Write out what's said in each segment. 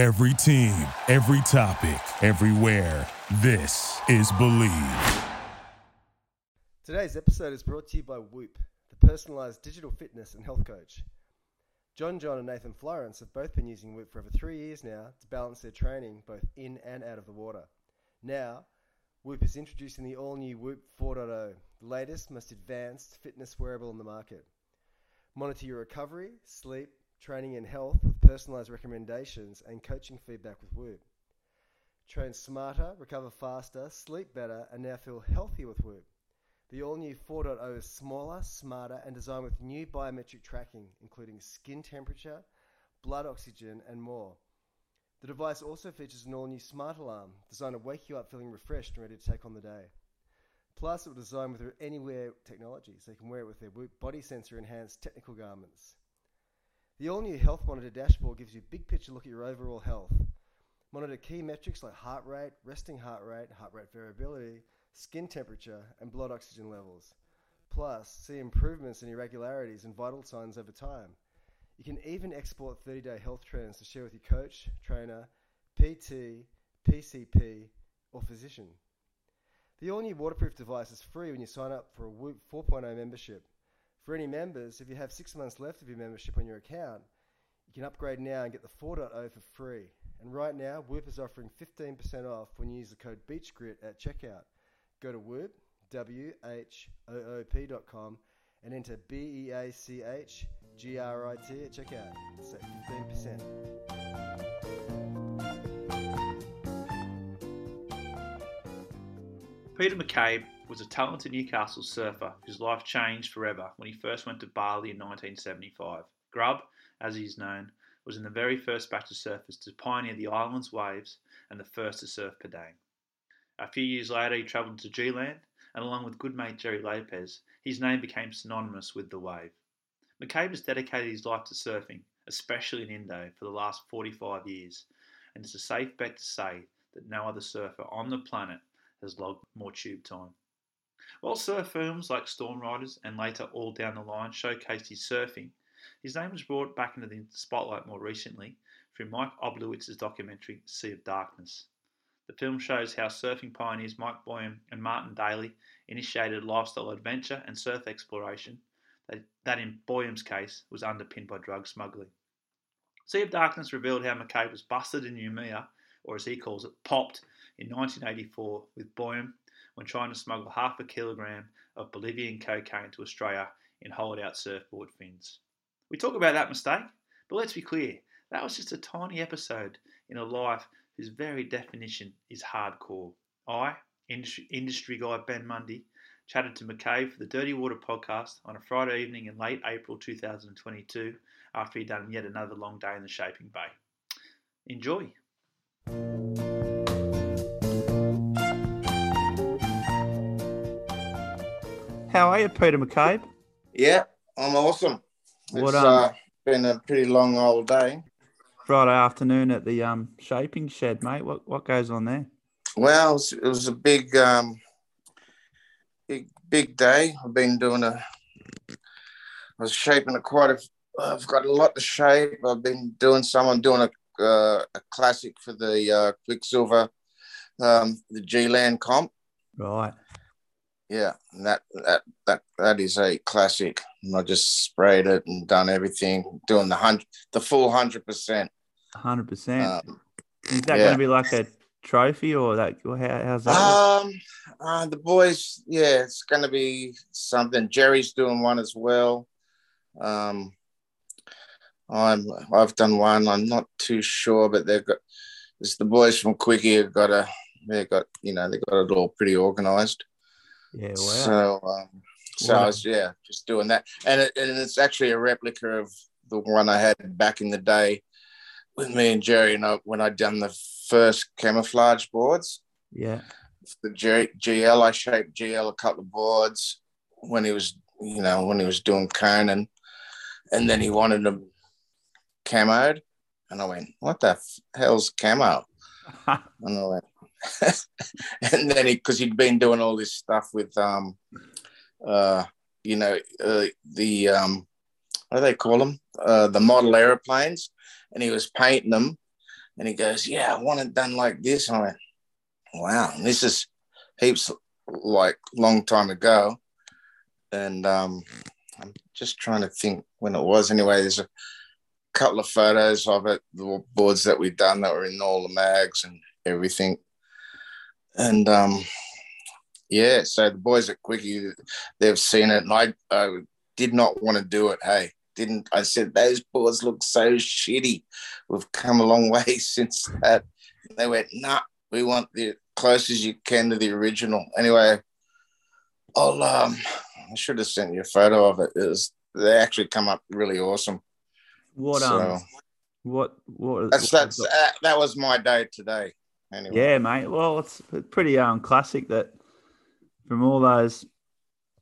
Every team, every topic, everywhere. This is Believe. Today's episode is brought to you by Whoop, the personalized digital fitness and health coach. John John and Nathan Florence have both been using Whoop for over three years now to balance their training both in and out of the water. Now, Whoop is introducing the all new Whoop 4.0, the latest, most advanced fitness wearable on the market. Monitor your recovery, sleep, training, in health with personalized recommendations and coaching feedback with Whoop. Train smarter, recover faster, sleep better, and now feel healthier with Whoop. The all new 4.0 is smaller, smarter, and designed with new biometric tracking, including skin temperature, blood oxygen, and more. The device also features an all new smart alarm designed to wake you up feeling refreshed and ready to take on the day. Plus, it was designed with anywhere technology, so you can wear it with their Whoop body sensor enhanced technical garments. The all new Health Monitor dashboard gives you a big picture look at your overall health. Monitor key metrics like heart rate, resting heart rate, heart rate variability, skin temperature, and blood oxygen levels. Plus, see improvements in irregularities and vital signs over time. You can even export 30 day health trends to share with your coach, trainer, PT, PCP, or physician. The all new waterproof device is free when you sign up for a Whoop 4.0 membership. For any members, if you have six months left of your membership on your account, you can upgrade now and get the 4.0 for free. And right now, Whoop is offering 15% off when you use the code BEACHGRIT at checkout. Go to Whoop, W-H-O-O-P.com and enter B-E-A-C-H-G-R-I-T at checkout. Save 15%. Peter McCabe was a talented Newcastle surfer whose life changed forever when he first went to Bali in 1975. Grubb, as he is known, was in the very first batch of surfers to pioneer the island's waves and the first to surf Padang. A few years later, he travelled to G-Land, and along with good mate Gerry Lopez, his name became synonymous with the wave. McCabe has dedicated his life to surfing, especially in Indo, for the last 45 years, and it's a safe bet to say that no other surfer on the planet has logged more tube time. While surf films like Storm Riders and later All Down the Line showcased his surfing, his name was brought back into the spotlight more recently through Mike Oblowitz's documentary Sea of Darkness. The film shows how surfing pioneers Mike Boyum and Martin Daly initiated lifestyle adventure and surf exploration that, that in Boyum's case was underpinned by drug smuggling. Sea of Darkness revealed how McCabe was busted in Noumea, or as he calls it, popped, in 1984 with Boyum when trying to smuggle half a kilogram of Bolivian cocaine to Australia in holdout surfboard fins. We talk about that mistake, but let's be clear that was just a tiny episode in a life whose very definition is hardcore. I, industry, guy Ben Mondy, chatted to McCabe for the Dirty Water podcast on a Friday evening in late April 2022 after he'd done yet another long day in the Shaping Bay. Enjoy. How are you, Peter McCabe? Yeah, I'm awesome. What, It's um, uh, been a pretty long old day. Friday afternoon at the um, shaping shed, mate. What what goes on there? Well, it was, it was a big, um, big, big day. I've been doing a. I was shaping a quite a. I've got a lot to shape. I've been doing some. I'm doing a uh, a classic for the uh, Quiksilver, um, the G Land comp. Right. Yeah, that that that that is a classic. And I just sprayed it and done everything, doing the hundred, the full hundred percent. hundred percent. Um, Is that yeah. going to be like a trophy or that? How, how's that? Um, uh, the boys, yeah, it's going to be something. Gerry's doing one as well. Um, I'm, I've done one. I'm not too sure, but they've got. It's the boys from Quickie have got a. They got, you know, they got it all pretty organised. Yeah. Wow. So, um, so Wow. I was, yeah, just doing that, and it, and it's actually a replica of the one I had back in the day with me and Gerry. And I, when I'd done the first camouflage boards yeah. the G- GL. I shaped GL a couple of boards when he was, you know, when he was doing Conan, and then he wanted them camoed, and I went, "What the f- hell's camo?" And I went, and then he, because he'd been doing all this stuff with, um, uh, you know, uh, the um, what do they call them? Uh, the model aeroplanes, and he was painting them. And he goes, Yeah, I want it done like this. And I went, Wow, this is heaps like long time ago. And um, I'm just trying to think when it was. Anyway, there's a couple of photos of it, the boards that we've done that were in all the mags and everything. And um, yeah, so the boys at Quickie, they've seen it, and I, I did not want to do it. Hey, didn't I said those boards look so shitty. We've come a long way since that. They went, nah, we want the closest you can to the original. Anyway, I'll um, I should have sent you a photo of it. It was they actually come up really awesome. What So- um, what what? That's that's uh, that was my day today. Anyway, Yeah, mate. Well, it's pretty um classic that from all those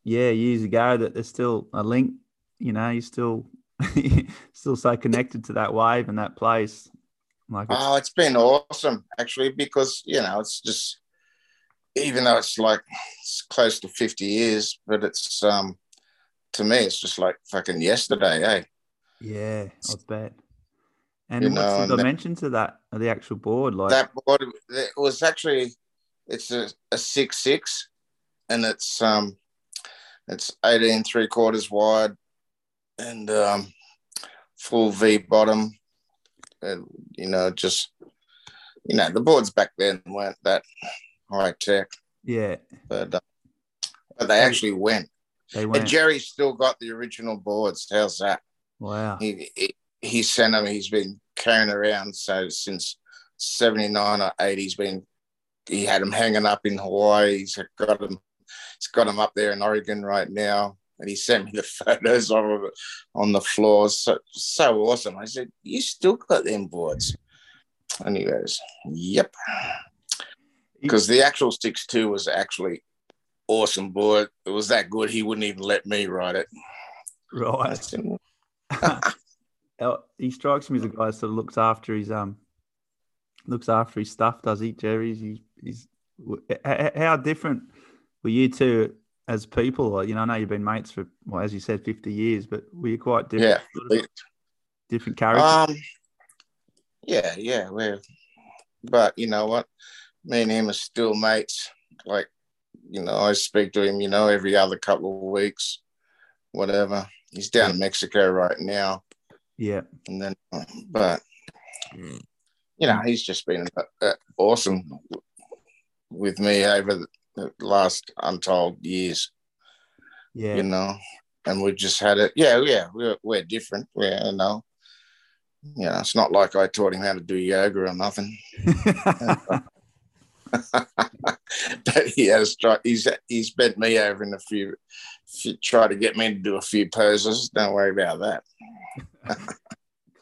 yeah years ago that there's still a link. You know, you still still so connected to that wave and that place. Like it's, Oh, it's been awesome actually because you know it's just even though it's like it's close to fifty years, but it's um to me it's just like fucking yesterday, eh? yeah, I bet. And You what's know, the and that- dimensions of that of the actual board? Like that board it was actually it's a, a six six and it's um it's 18 three quarters wide and um full v bottom and you know just you know the boards back then weren't that high tech yeah, but, uh, but they actually went they and went. gerry's still got the original boards how's that wow. he, he he sent them. He's been carrying around so since '79 or '80. He's been he had him hanging up in Hawaii. He's got him, He's got them up there in Oregon right now. And he sent me the photos of it on the floors. So so awesome. I said, "You still got them boards?" And he goes, "Yep." Because the actual six two was actually awesome board. It was that good. He wouldn't even let me ride it. Right. he strikes me as a guy that sort of looks after his um looks after his stuff, does he, Gerry? He, he's w- h- h- how different were you two as people? You know, I know you've been mates for well, as you said, fifty years, but were you quite different? Yeah. sort of different characters. Um, yeah, yeah, we're, but you know what? Me and him are still mates. Like, you know, I speak to him, you know, every other couple of weeks, whatever. He's down in Mexico right now, yeah, and then, but you know, he's just been uh, uh, awesome with me over the, the last untold years. yeah, You know, and we just had it. Yeah, yeah, we're we're different. We're you know. You know, it's not like I taught him how to do yoga or nothing. but he has tried. He's he's bent me over in a few, few. tried to get me to do a few poses. Don't worry about that.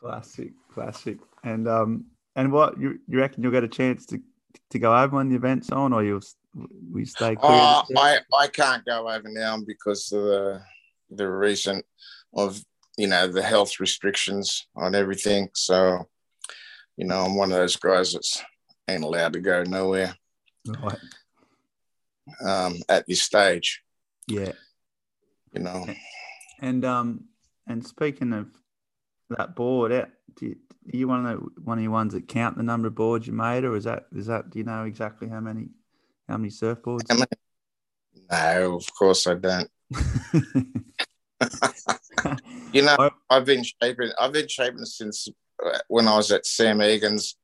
classic, classic. And um, and what you you reckon you'll get a chance to to go over when the event's on, or you'll we stay clear? Uh, I I can't go over now because of the the recent of you know the health restrictions on everything. So, you know, I'm one of those guys that's ain't allowed to go nowhere right. um, at this stage. Yeah. You know. And um, and speaking of that board, out, do you, are you one of the one of the ones that count the number of boards you made, or is that is that do you know exactly how many how many surfboards? No, of course I don't. You know, I- I've been shaping. I've been shaping since uh, when I was at Sam Egan's,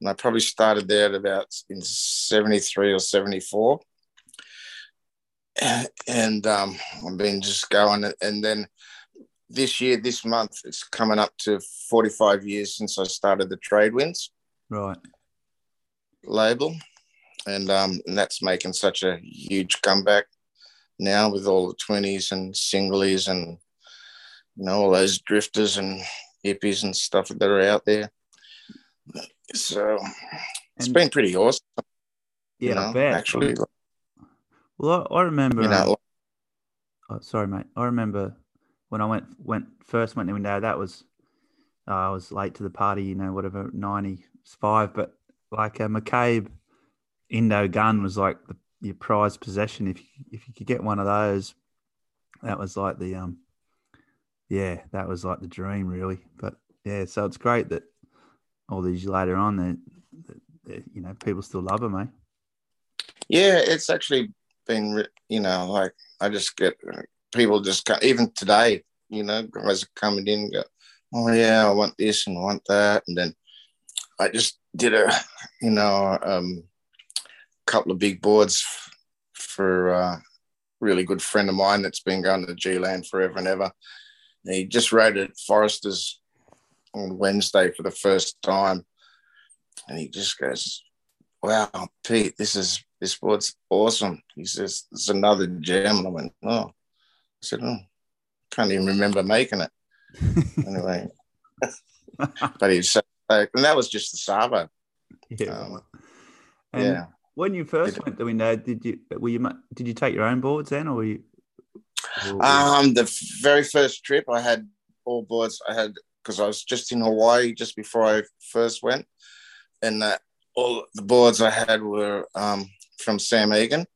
and I probably started there at about in '73 or '74. And um, I've been just going, and then this year, this month, it's coming up to 45 years since I started the Trade Winds right. label, and um, and that's making such a huge comeback now with all the twenties and singlies and you know all those drifters and hippies and stuff that are out there. So it's And- been pretty awesome. Yeah, you know, I bet. Well, I, I remember. you know, Oh, sorry, mate. I remember when I went went first went to Indo. That was uh, I was late to the party. You know, whatever ninety five. But like a McCabe Indo gun was like the, your prized possession. If you, if you could get one of those, that was like the um, yeah, that was like the dream, really. But yeah, so it's great that all these later on, that you know people still love them, eh? Yeah, it's actually been you know like I just get people just come, even today, you know, guys are coming in and go, oh yeah, I want this and I want that, and then I just did a you know um, couple of big boards for a really good friend of mine that's been going to G Land forever and ever. And he just rode at Forresters on Wednesday for the first time, and he just goes, "Wow, Pete, this is this board's awesome." He says, "It's another gem." And I went, "Oh," I said, "Oh, can't even remember making it." anyway, but he's so, and that was just the Savo. Yeah. Um, yeah. When you first Did- went to Indo, did you were you did you take your own boards then, or were you? or- Um, the very first trip I had all boards. I had because I was just in Hawaii just before I first went, and uh, all the boards I had were um, from Sam Egan,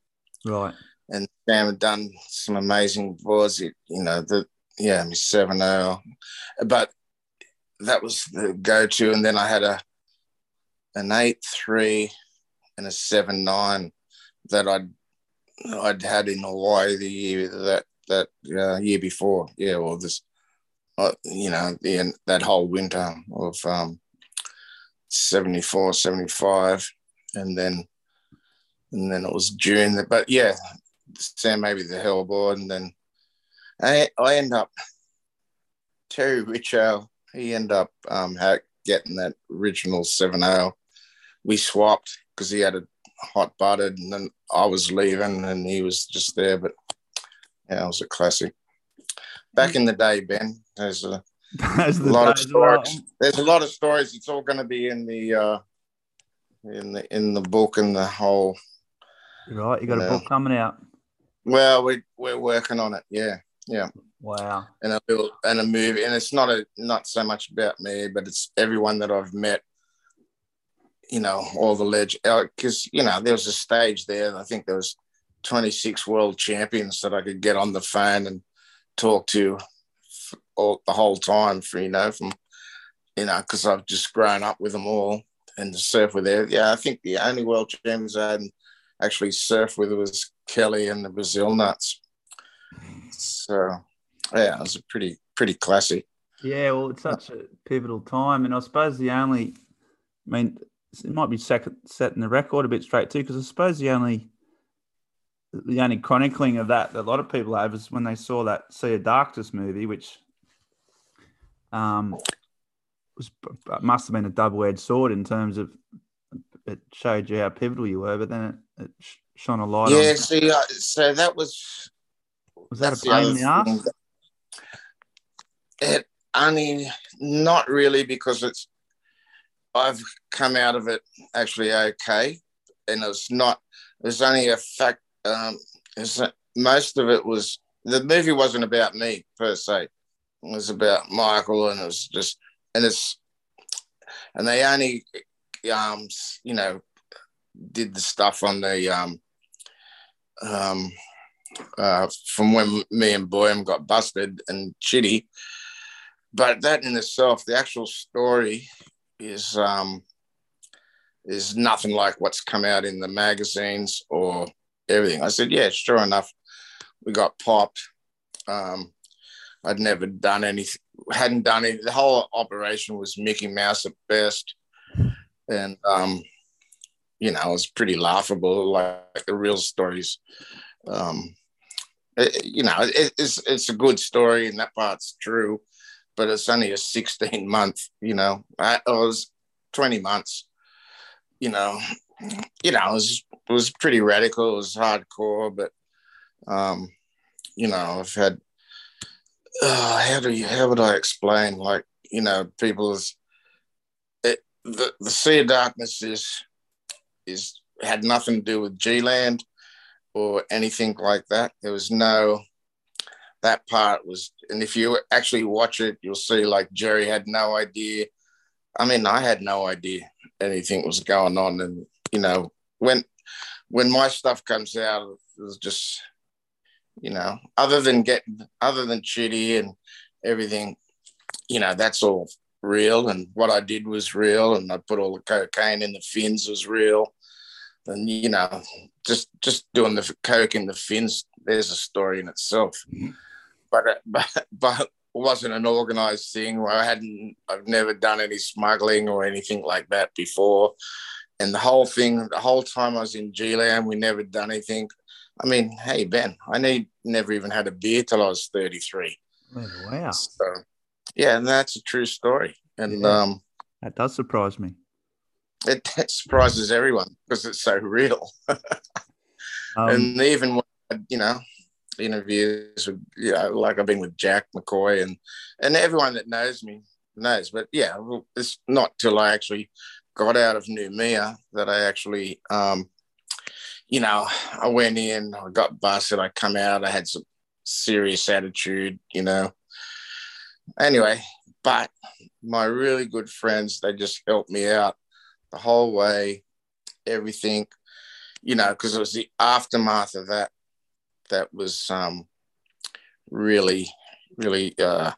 right. and Sam had done some amazing boards. You you know the yeah my seven zero, but that was the go to, and then I had a an eight three and a seven nine that I'd I'd had in Hawaii the year that that uh, year before. Yeah, well, this, uh, you know, the that whole winter of um, 74, 75, and then and then it was June. But yeah, Sam maybe the hellboard, and then I I end up Terry Richo. He ended up um, getting that original seven zero. We swapped because he had a hot butted, and then I was leaving, and he was just there. But yeah, it was a classic. Back in the day, Ben, there's a As the lot of stories. There's a lot of stories. It's all going to be in the uh, in the in the book and the whole. Right, you got a Yeah. book coming out. Well, we we're working on it. Yeah, yeah. Wow. and a little and a movie, and it's not a not so much about me, but it's everyone that I've met. You know, all the leg because you know there was a stage there. I think there was 26 world champions that I could get on the phone and talk to all the whole time for you know from you know because I've just grown up with them all and the surf with them. Yeah, I think the only world champions I hadn't actually surfed with was Kelly and the Brazil Nuts. So yeah, it was a pretty pretty classic. Yeah, well, it's such a pivotal time, and I suppose the only, I mean, it might be second, setting the record a bit straight too, because I suppose the only, the only chronicling of that that a lot of people have is when they saw that Sea of Darkness movie, which, um, was must have been a double-edged sword in terms of it showed you how pivotal you were, but then it, it shone a light Yeah, on. see, uh, so that was Was that a pain in the ass? It only not really because it's I've come out of it actually okay, and it's not. There's only a fact. Um, it's most of it was the movie wasn't about me per se. It was about Michael, and it was just and it's and they only um you know did the stuff on the um um uh, from when me and Boyum got busted and shitty. But that in itself, the actual story is um, is nothing like what's come out in the magazines or everything. I said, yeah, sure enough, we got popped. Um, I'd never done anything, hadn't done it. The whole operation was Mickey Mouse at best, and um, you know, it was pretty laughable. Like the real stories. Um, it- you know, it, it's it's a good story, and that part's true, but it's only a 16 month. You know, I, was 20 months. You know, you know, it was it was pretty radical. It was hardcore, but um, you know, I've had. Uh, how do you? How would I explain? Like, you know, people's it, the the Sea of Darkness is is had nothing to do with G Land or anything like that. There was no that part was and if you actually watch it, you'll see like Gerry had no idea. I mean, I had no idea anything was going on. And you know, when when my stuff comes out, it was just you know, other than getting other than Chitty and everything, you know, that's all real, and what I did was real, and I put all the cocaine in the fins was real, and you know, just just doing the coke in the fins. There's a story in itself, but uh, but but it wasn't an organized thing. Where I hadn't, I've never done any smuggling or anything like that before, and the whole thing, the whole time I was in G-Land, we never done anything. I mean, hey Ben, I need never even had a beer till I was 33. Wow, So, yeah, and that's a true story, and Yeah. um, that does surprise me. it, it surprises everyone because it's so real. Um, and even when, you know, interviews with, you know, like I've been with Jack McCoy and and everyone that knows me knows. But yeah, it's not till I actually got out of Noumea that I actually, um, you know, I went in, I got busted, I come out, I had some serious attitude, you know. Anyway, but my really good friends, they just helped me out the whole way, everything you know, because it was the aftermath of that that was um, really, really, uh,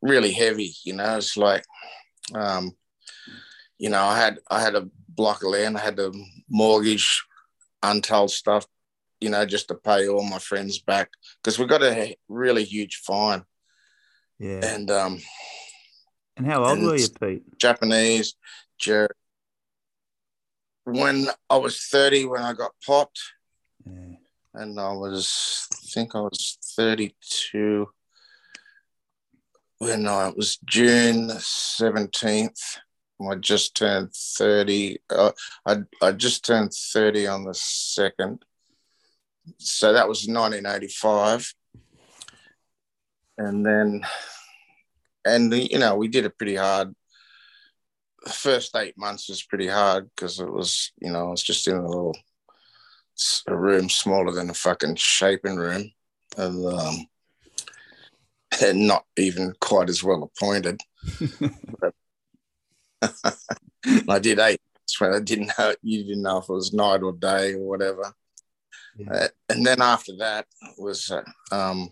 really heavy. You know, it's like, um, you know, I had I had a block of land, I had to mortgage, untold stuff, you know, just to pay all my friends back because we got a really huge fine, yeah. and um, And how old and were you, Pete? Japanese, Jer- when I was 30, when I got popped, Yeah. and I was, I think I was 32 when I it was June 17th. I just turned 30. Uh, I, I just turned 30 on the 2nd. So that was 1985. And then, and you know, we did it pretty hard. The first eight months was pretty hard because it was, you know, I was just in a little a room smaller than a fucking shaping room, and um, and not even quite as well appointed. I did eight months when I didn't know you didn't know if it was night or day or whatever. Yeah. Uh, and then after that was, uh, um,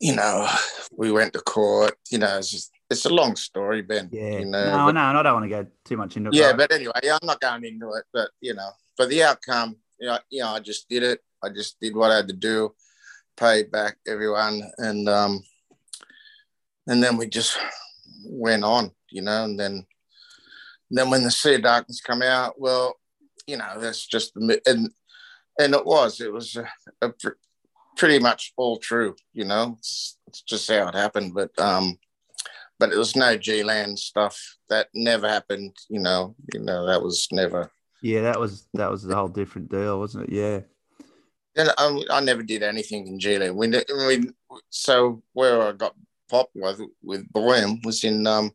you know, we went to court. You know, it's just, it's a long story, Ben. Yeah. You know, no, but- no, I don't want to go too much into it. yeah, but but anyway, I'm not going into it. But you know, but the outcome, you know, you know, I just did it. I just did what I had to do, paid back everyone, and um, and then we just went on, you know, and then then when the Sea of Darkness come out, well, you know, that's just the and and it was it was a, a pr- pretty much all true, you know. It's, it's just how it happened, but um but it was no G land stuff. That never happened. You know, you know that was never. yeah, that was that was a whole different deal, wasn't it? Yeah. And I, I never did anything in G land. We, we so where I got popular with, with Boyum was in um,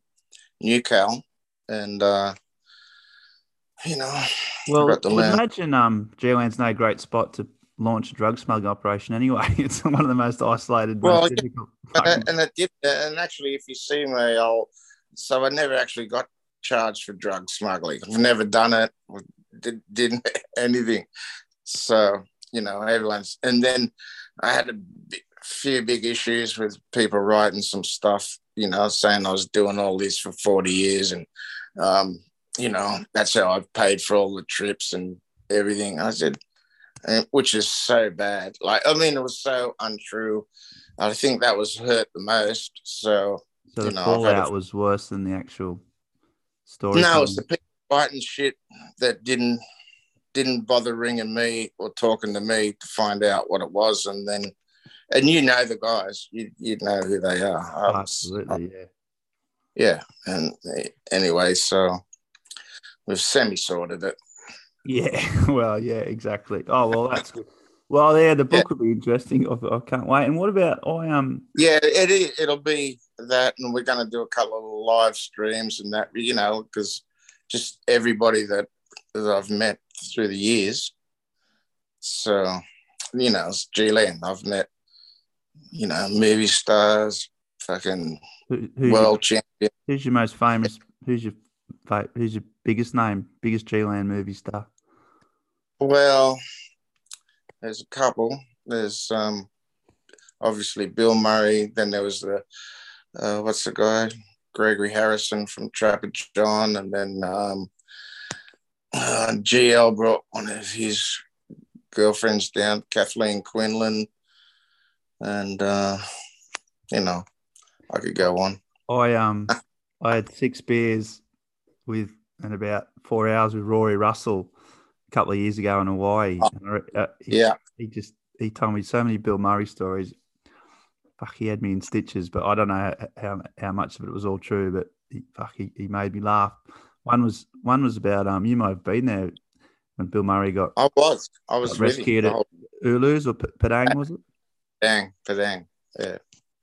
Newcal, and uh, you know, Well, I imagine um, G-Land's no great spot to launch a drug smuggling operation anyway. It's one of the most isolated, Well, most yeah, and and it did. And actually, if you see me, I'll. So I never actually got charged for drug smuggling. I've never done it. Did, didn't anything. So you know, everyone's. And then I had a few big issues with people writing some stuff. You know, saying I was doing all this for forty years, and um, you know, that's how I've paid for all the trips and everything. I said, which is so bad. Like, I mean, it was so untrue. I think that was hurt the most. So so the you know, a- fallout was worse than the actual story. no, it's the people writing shit that didn't didn't bother ringing me or talking to me to find out what it was, and then and you know the guys, you you know who they are. Absolutely, yeah. yeah. And anyway, so we've semi sorted it. Yeah, well, yeah, exactly. Oh, well, that's good. Well, yeah, the book will be interesting. I, I can't wait. And what about I um? Yeah, it it'll be that, and we're going to do a couple of live streams and that, you know, because just everybody that, that I've met through the years. So, you know, it's G Land. I've met, you know, movie stars, fucking Who, who's, world your, champion. who's your most famous? Who's your who's your biggest name? Biggest G-Land movie star? Well, there's a couple. There's um, obviously Bill Murray. Then there was the uh, what's the guy? Gregory Harrison from Trapper John, and then um, uh, GL brought one of his girlfriends down, Kathleen Quinlan, and uh, you know, I could go on. I um I had six beers with and about four hours with Rory Russell a couple of years ago in Hawaii. Oh, uh, he, Yeah, he just he told me so many Bill Murray stories. Fuck, he had me in stitches, but I don't know how how, much of it was all true. But he, fuck, he, he made me laugh. One was one was about um you might have been there when Bill Murray got I was. I was got with him. rescued the at Ulus or P- Padang, was it? Padang, Padang, yeah,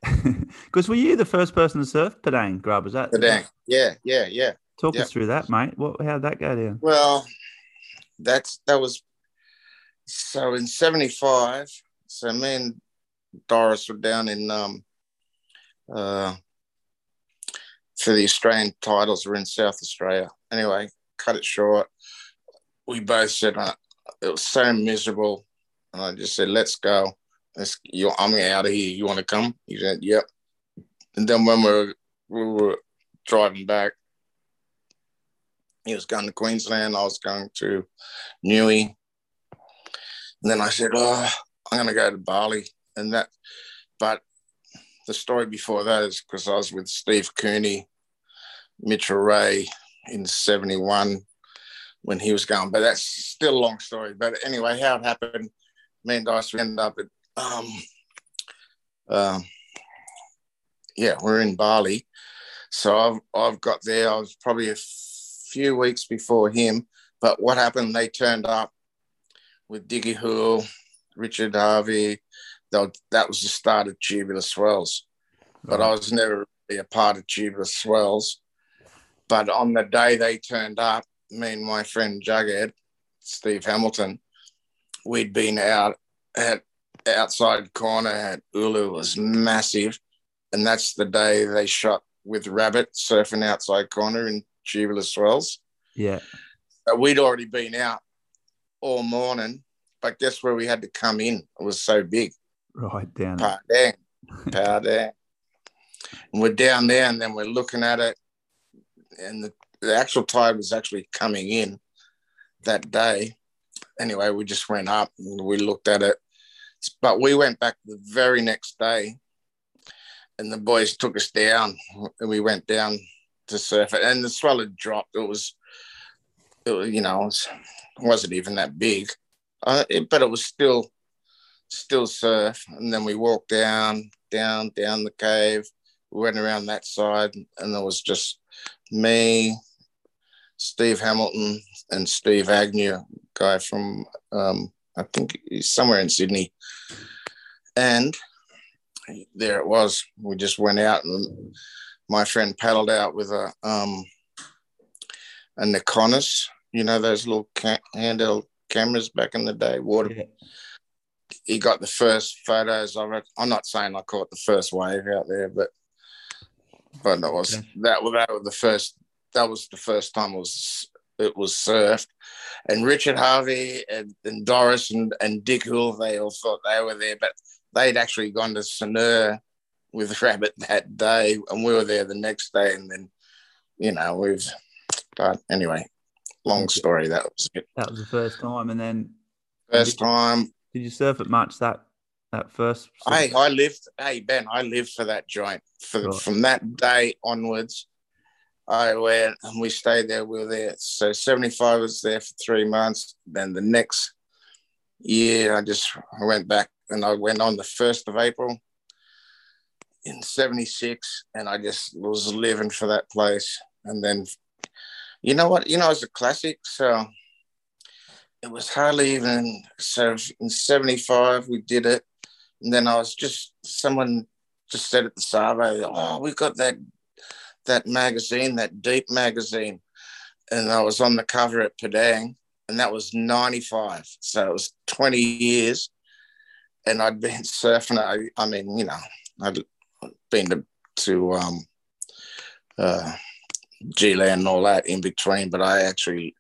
Because were you the first person to surf Padang, Grub? Was that Padang, yeah, yeah, yeah. Talk Yeah. us through that, mate. What? How did that go down? Well, that's that was so in '75. So me and Doris were down in um uh for the Australian titles. We're in South Australia. Anyway, cut it short. We both said uh, it was so miserable, and I just said, "Let's go. You, I'm out of here. You want to come?" He said, "Yep." And then when we were we were driving back, he was going to Queensland. I was going to Newey. And then I said, "Oh, I'm going to go to Bali." And that, but the story before that is because I was with Steve Cooney, Mitchell Ray in '71 when he was gone. But that's still a long story. But anyway, how it happened, me and Dice we ended up at, um, um, yeah, we're in Bali. So I've I've got there. I was probably a few weeks before him. But what happened? They turned up with Dicky Hoole, Richard Harvey. That was the start of Tubular Swells. But I was never really a part of Tubular Swells. But on the day they turned up, me and my friend Jughead, Steve Hamilton, we'd been out at outside corner at Ulu was massive. And that's the day they shot with Rabbit surfing outside corner in Tubular Swells. Yeah. We'd already been out all morning, but guess where we had to come in? It was so big. Right down. it. Padang, Padang. And we're down there, and then we're looking at it, and the, the actual tide was actually coming in that day. Anyway, we just went up and we looked at it, but we went back the very next day, and the boys took us down, and we went down to surf it, and the swell had dropped. It was, it was you know, it, was, it wasn't even that big, uh, it, but it was still still surf. And then we walked down, down, down the cave. We went around that side, and there was just me, Steve Hamilton, and Steve Agnew, guy from um, I think somewhere in Sydney. And there it was. We just went out, and my friend paddled out with a um, a Nikonos, you know those little ca- handheld cameras back in the day, water Yeah. he got the first photos of it. I'm not saying I caught the first wave out there, but but that was Okay. that was that was the first that was the first time it was it was surfed. And Richard Harvey and, and Doris and, and Dick Hoole, they all thought they were there, but they'd actually gone to Sanur with Rabbit that day, and we were there the next day. And then, you know, we've but anyway, long story. That was it. That was the first time, and then First time did you surf it much that that first? Hey, I lived. Hey Ben, I lived for that joint. For Right. from that day onwards, I went and we stayed there. We were there. So seventy five was there for three months. Then the next year, I just I went back and I went on the first of April in seventy six, and I just was living for that place. And then, you know what? You know, it's a classic. So it was hardly even so in 75 we did it and then i was just someone just said at the survey oh we've got that that magazine that deep magazine and i was on the cover at padang and that was 95 so it was 20 years and i'd been surfing i, I mean you know i'd been to, to um uh G-Land and all that in between, but I actually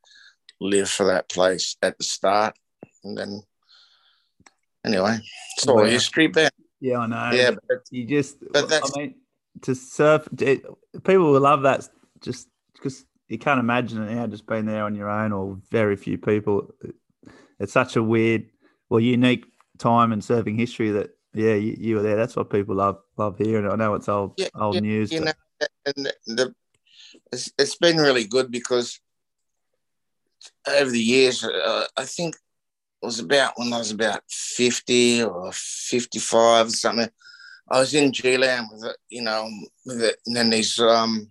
lived for that place at the start. And then, anyway, it's all Wow. history, Ben. yeah, I know. Yeah, but you just. but that's- I mean, to surf, it, people will love that just because you can't imagine it now, just being there on your own or very few people. It's such a weird, well, unique time in surfing history that yeah, you, you were there. That's what people love love hearing. I know it's old Yeah, old yeah, news. you but- know, and the, it's, it's been really good because over the years, uh, I think it was about when I was about 50 or 55 or something. I was in G-Land with it, you know, with it, and then these, um,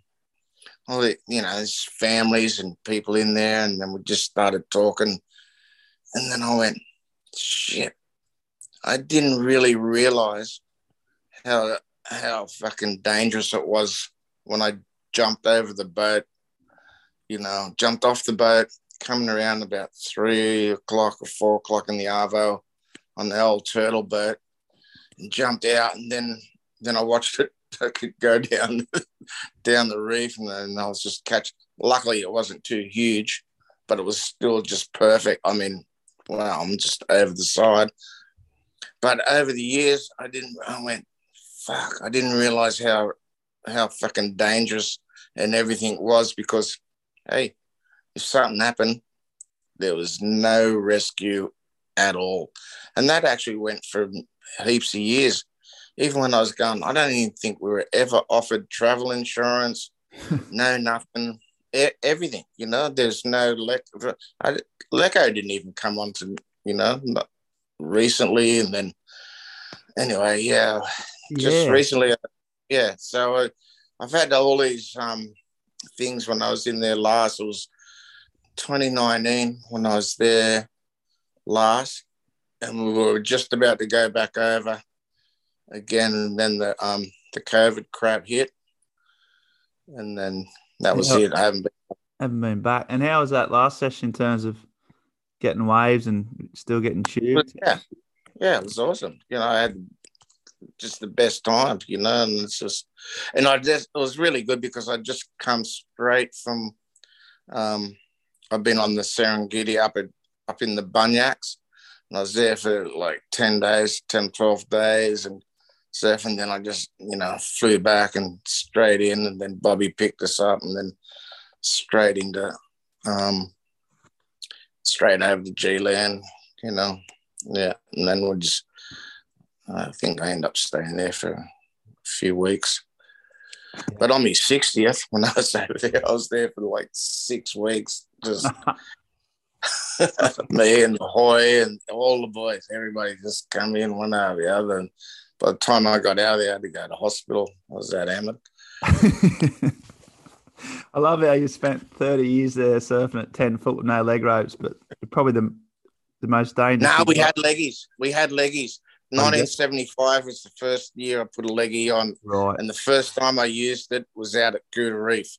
all the, you know, there's families and people in there, and then we just started talking, and then I went, shit, I didn't really realize how how fucking dangerous it was when I jumped over the boat. You know, jumped off the boat, coming around about three o'clock or four o'clock in the Arvo on the old turtle boat, and jumped out, and then then I watched it go down down the reef, and then I was just catch. Luckily, it wasn't too huge, but it was still just perfect. I mean, wow, I'm just over the side. But over the years, I didn't. I went, fuck. I didn't realize how how fucking dangerous and everything was because, hey, if something happened, there was no rescue at all, and that actually went for heaps of years. Even when I was going, I don't even think we were ever offered travel insurance. no, nothing. E- everything, you know. There's no lec. I, Leco didn't even come on to, you know, not recently, and then anyway, yeah, just yeah. recently, uh, yeah. So uh, I've had all these um, things when I was in there last. It was 2019 when I was there last, and we were just about to go back over again, and then the um, the COVID crap hit, and then that was Yeah. it. I haven't been. haven't been back. And how was that last session in terms of getting waves and still getting tubed? yeah, yeah, it was awesome. You know, I had just the best time, you know, and it's just, and I just, it was really good because I just come straight from, um, I've been on the Serengeti up at, up in the Banyaks, and I was there for like 10 days, 10, 12 days, and surfing. Then I just, you know, flew back and straight in, and then Bobby picked us up, and then straight into, um, straight over to G Land, you know, yeah, and then we'll just. I think I end up staying there for a few weeks. But on my sixtieth, when I was over there, I was there for like six weeks. Just me and the Hoy and all the boys, everybody just come in one after the other. And by the time I got out of there, I had to go to hospital. I was that hammered. I love how you spent 30 years there surfing at 10 foot with no leg ropes, but probably the the most dangerous. No, we had leggies. We had leggies. Oh, you did? 1975 was the first year I put a leggy on, Right, and the first time I used it was out at Gouda Reef.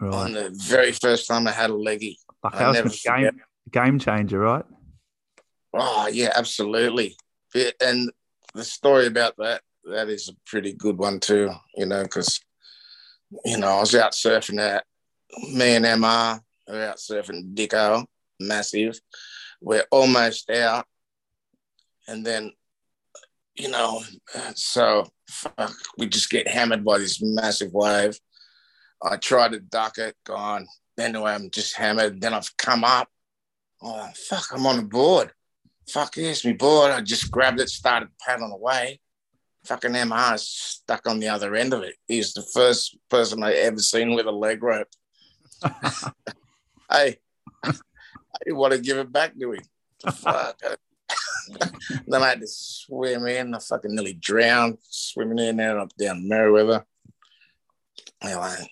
On the very first time I had a leggy. I'll that was a game, game changer, right? Oh yeah, absolutely. And the story about that that is a pretty good one too. You know, because you know I was out surfing at me and MR were out surfing Dicko, massive. We're almost out, and then you know, so fuck, we just get hammered by this massive wave. I try to duck it, gone. Anyway, I'm just hammered. Then I've come up. Oh fuck, I'm on a board fuck yes, me board. I just grabbed it, started paddling away. Fucking MR stuck on the other end of it. He's the first person I ever seen with a leg rope. hey, I didn't want to give it back to him. Fuck. then I had to swim in. I fucking nearly drowned swimming in there up down Merewether. Anyway,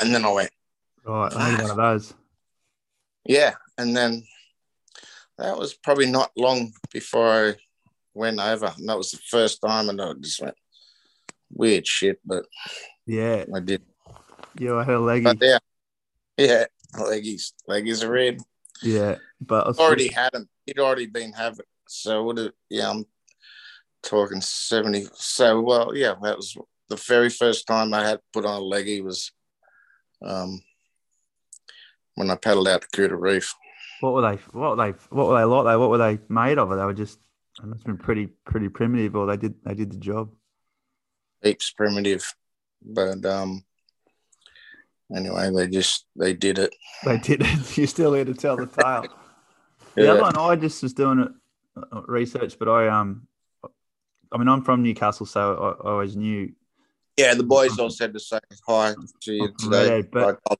and then I went, Right, I need one of those. yeah. And then that was probably not long before I went over. And that was the first time, and I just went weird shit, but Yeah, I did. yeah, I had leggy. But yeah, yeah, leggies, leggies are red. yeah, but I was Already had them. He'd already been having. it. So would it? Yeah, I'm talking seventy. So well, yeah, that was the very first time I had put on a leggy was um when I paddled out to Cooter Reef. What were they? What were they? What were they like? They what were they made of? They were just. They must have been pretty pretty primitive, or they did they did the job. Heaps primitive. but um, anyway, they just they did it. They did it. You're still here to tell the tale. The Yeah. other one, I just was doing it uh, research, but I um, I mean, I'm from Newcastle, so I, I always knew. Yeah, the boys all said to say hi to you today. red, but- Like,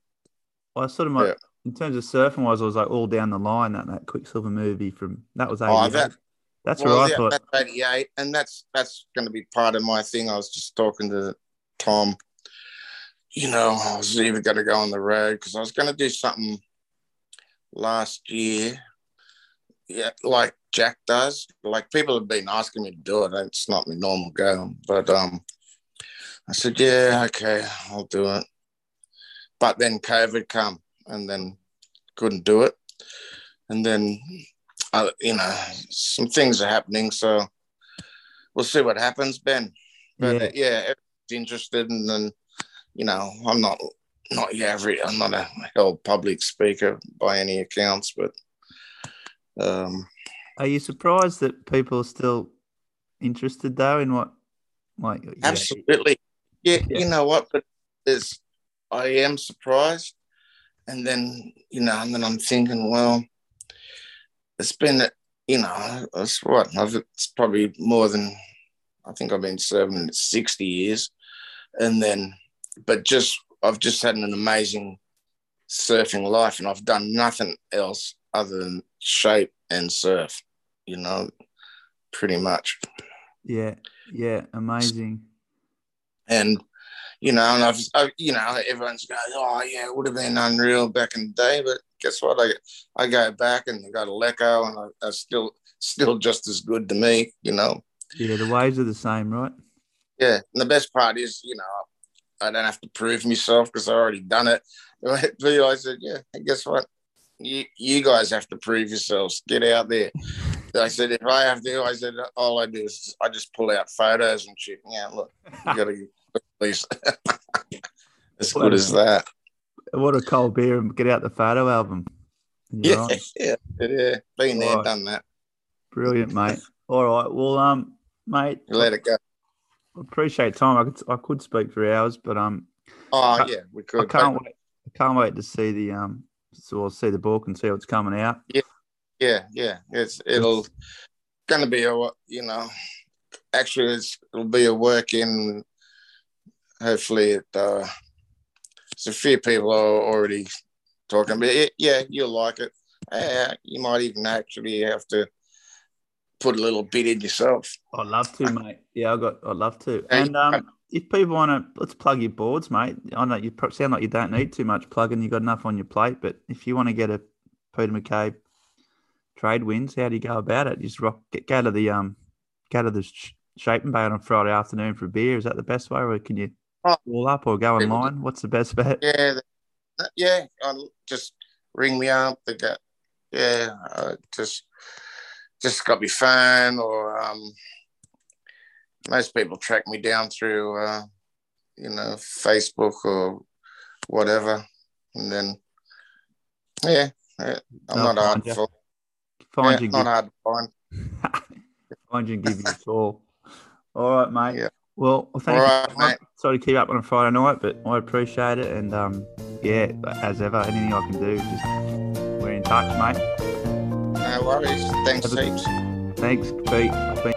I sort of my Yeah. In terms of surfing wise, I was like all down the line that that Quiksilver movie from that was Oh, 88. that- That's well, what I yeah, thought. that's 88, and that's that's going to be part of my thing. I was just talking to Tom. You know, I was either going to go on the road because I was going to do something last year. Yeah, like Jack does. Like people have been asking me to do it. It's not my normal go, but um, I said, yeah, okay, I'll do it. But then COVID come, and then couldn't do it, and then uh, you know, some things are happening. So we'll see what happens, Ben. But Yeah. yeah, yeah everyone's interested, and then you know, I'm not not yeah, every I'm not a hell public speaker by any accounts, but um, Are you surprised that people are still interested though in what, like, yeah, absolutely, yeah, Yeah. you know what? But there's, I am surprised, and then you know, and then I'm thinking, well, it's been, you know, it's what I've, it's probably more than I think I've been serving 60 years, and then, but just I've just had an amazing surfing life, and I've done nothing else other than shape and surf, you know, pretty much. yeah, yeah, amazing. and you know, and I've, I, you know, everyone's going, oh yeah, it would have been unreal back in the day, but guess what? I I go back and I got a Leco, and I, I still still just as good to me, you know. Yeah, the waves are the same, right? Yeah, and the best part is, you know, I don't have to prove myself because I already done it. But I said, yeah, guess what? You you guys have to prove yourselves. Get out there. I said, if I have to, I said, all I do is I just pull out photos and shit. Yeah, look, you got least as good as that. What a cold beer and get out the photo album. Yeah, yeah, yeah. Been there, Right. done that. Brilliant, mate. All right. Well, um, mate, You let it go. I appreciate time. I could I could speak for hours, but um, Oh I- yeah, we could. I can't wait. I can't wait to see the um, so I'll see the book and see what's coming out. Yeah, yeah, yeah. It's it'll gonna be a you know, actually it's it'll be a work in. Hopefully it. uh There's a few people are already talking, but it, yeah, you'll like it. Yeah, you might even actually have to put a little bit in yourself. I'd love to, mate. Yeah, I got. I'd love to. And um, if people want to, let's plug your boards, mate. I know you sound like you don't need too much plugging. You got enough on your plate. But if you want to get a Peter McCabe trade wins, how do you go about it? You just rock, get, go to the um, go to the sh- Shaping Bay on a Friday afternoon for a beer. Is that the best way, or can you Oh. call up or go online? What's the best bet? Yeah, yeah. I'll just ring me up. They got yeah. Uh, just just got my phone or um. Most people track me down through uh, you know Facebook or whatever, and then yeah, I'm They'll not hard find to you. find. Find Yeah, you, not give, hard to find. find you, and give you a call. All right, mate. Yeah. Well, thank All you. right, mate. Sorry to keep up on a Friday night, but I appreciate it. And um, yeah, as ever, anything I can do, just we're in touch, mate. No worries. Thanks Have a-. Thanks, Pete.